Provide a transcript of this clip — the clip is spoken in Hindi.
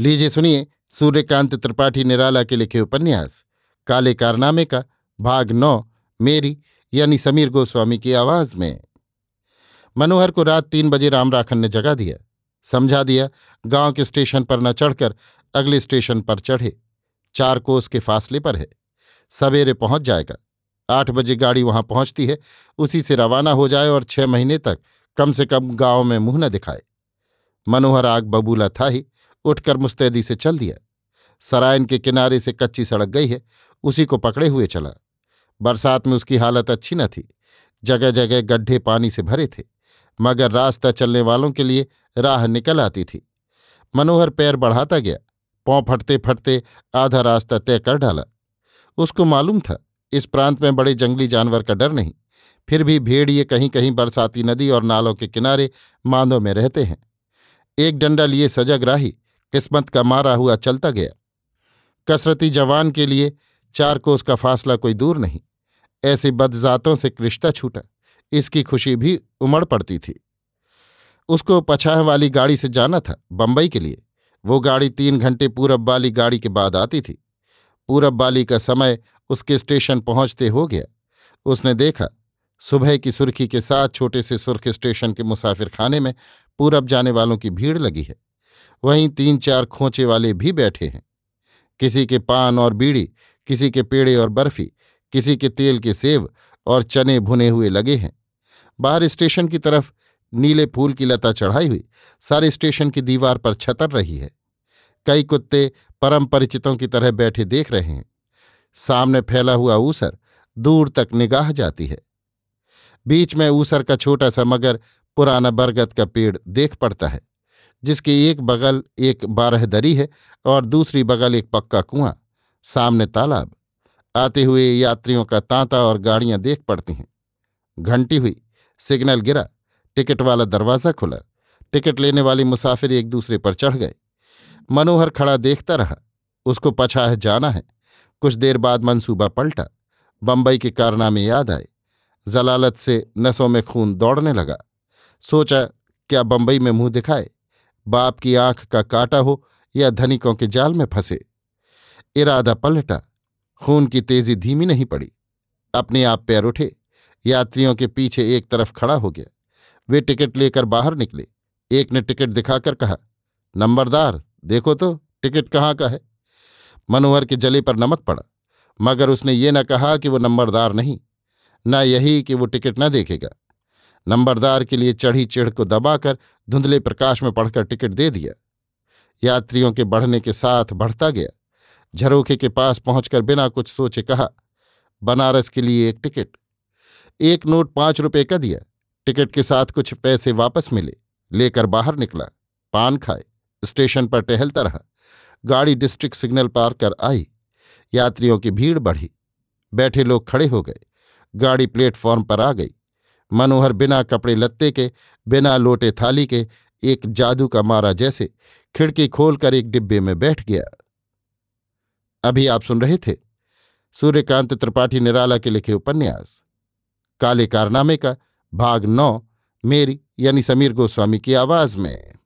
लीजिए, सुनिए, सूर्यकांत त्रिपाठी निराला के लिखे उपन्यास। काले कारनामे का भाग नौ, मेरी, यानी समीर गोस्वामी की आवाज़ में। मनोहर को रात तीन बजे राम राखन ने जगा दिया। समझा दिया, गाँव के स्टेशन पर न चढ़कर अगले स्टेशन पर चढ़े। चार कोस के फासले पर है। सवेरे पहुँच जाएगा। आठ बजे गाड़ी वहाँ पहुँचती है। उसी से रवाना हो जाए और छह महीने तक कम से कम गाँव में मुँह न दिखाए। मनोहर आग बबूला था ही। उठकर मुस्तैदी से चल दिया। सरायन के किनारे से कच्ची सड़क गई है, उसी को पकड़े हुए चला। बरसात में उसकी हालत अच्छी न थी। जगह जगह गड्ढे पानी से भरे थे, मगर रास्ता चलने वालों के लिए राह निकल आती थी। मनोहर पैर बढ़ाता गया पौ फटते फटते आधा रास्ता तय कर डाला। उसको मालूम था, इस प्रांत में बड़े जंगली जानवर का डर नहीं, फिर भी भेड़िए कहीं कहीं बरसाती नदी और नालों के किनारे मांदों में रहते हैं। एक डंडा लिए सजग राही किस्मत का मारा हुआ चलता गया। कसरती जवान के लिए चार कोस का फासला कोई दूर नहीं। ऐसे बदजातों से रिश्ता छूटा, इसकी खुशी भी उमड़ पड़ती थी। उसको पछाह वाली गाड़ी से जाना था, बंबई के लिए। वो गाड़ी तीन घंटे पूरब वाली गाड़ी के बाद आती थी। पूरब वाली का समय उसके स्टेशन पहुँचते हो गया। उसने देखा, सुबह की सुर्खी के साथ छोटे से सुर्ख स्टेशन के मुसाफिर खाने में पूरब जाने वालों की भीड़ लगी है। वहीं तीन चार खोचे वाले भी बैठे हैं। किसी के पान और बीड़ी, किसी के पेड़े और बर्फ़ी, किसी के तेल के सेव और चने भुने हुए लगे हैं। बाहर स्टेशन की तरफ़ नीले फूल की लता चढ़ाई हुई, सारे स्टेशन की दीवार पर छतर रही है। कई कुत्ते परम परिचितों की तरह बैठे देख रहे हैं। सामने फैला हुआ ऊसर दूर तक निगाह जाती है। बीच में ऊसर का छोटा सा मगर पुराना बरगद का पेड़ देख पड़ता है। जिसकी एक बगल एक बारहदरी है और दूसरी बगल एक पक्का कुआँ, सामने तालाब। आते हुए यात्रियों का तांता और गाड़ियाँ देख पड़ती हैं। घंटी हुई, सिग्नल गिरा, टिकट वाला दरवाज़ा खुला। टिकट लेने वाले मुसाफिर एक दूसरे पर चढ़ गए। मनोहर खड़ा देखता रहा, उसको पछाह जाना है। कुछ देर बाद मंसूबा पलटा। बंबई के कारनामे याद आए। जलालत से नसों में खून दौड़ने लगा। सोचा, क्या बंबई में मुँह दिखाए? बाप की आँख का काटा हो या धनिकों के जाल में फंसे। इरादा पलटा, खून की तेज़ी धीमी नहीं पड़ी। अपने आप पैर उठे, यात्रियों के पीछे एक तरफ़ खड़ा हो गया। वे टिकट लेकर बाहर निकले। एक ने टिकट दिखाकर कहा, नंबरदार, देखो तो टिकट कहाँ का है? मनोहर के जले पर नमक पड़ा, मगर उसने ये न कहा कि वो नंबरदार नहीं, न यही कि वो टिकट न देखेगा। नंबरदार के लिए चढ़ी चिढ़ को दबाकर धुंधले प्रकाश में पढ़कर टिकट दे दिया। यात्रियों के बढ़ने के साथ बढ़ता गया। झरोखे के पास पहुंचकर बिना कुछ सोचे कहा, बनारस के लिए एक टिकट। एक नोट पाँच रुपए का दिया। टिकट के साथ कुछ पैसे वापस मिले। लेकर बाहर निकला। पान खाए। स्टेशन पर टहलता रहा। गाड़ी डिस्ट्रिक्ट सिग्नल पार कर आई। यात्रियों की भीड़ बढ़ी। बैठे लोग खड़े हो गए। गाड़ी प्लेटफॉर्म पर आ गई। मनोहर बिना कपड़े लत्ते के, बिना लोटे थाली के, एक जादू का मारा जैसे खिड़की खोलकर एक डिब्बे में बैठ गया। अभी आप सुन रहे थे सूर्यकांत त्रिपाठी निराला के लिखे उपन्यास। काले कारनामे का भाग नौ, मेरी यानी समीर गोस्वामी की आवाज़ में।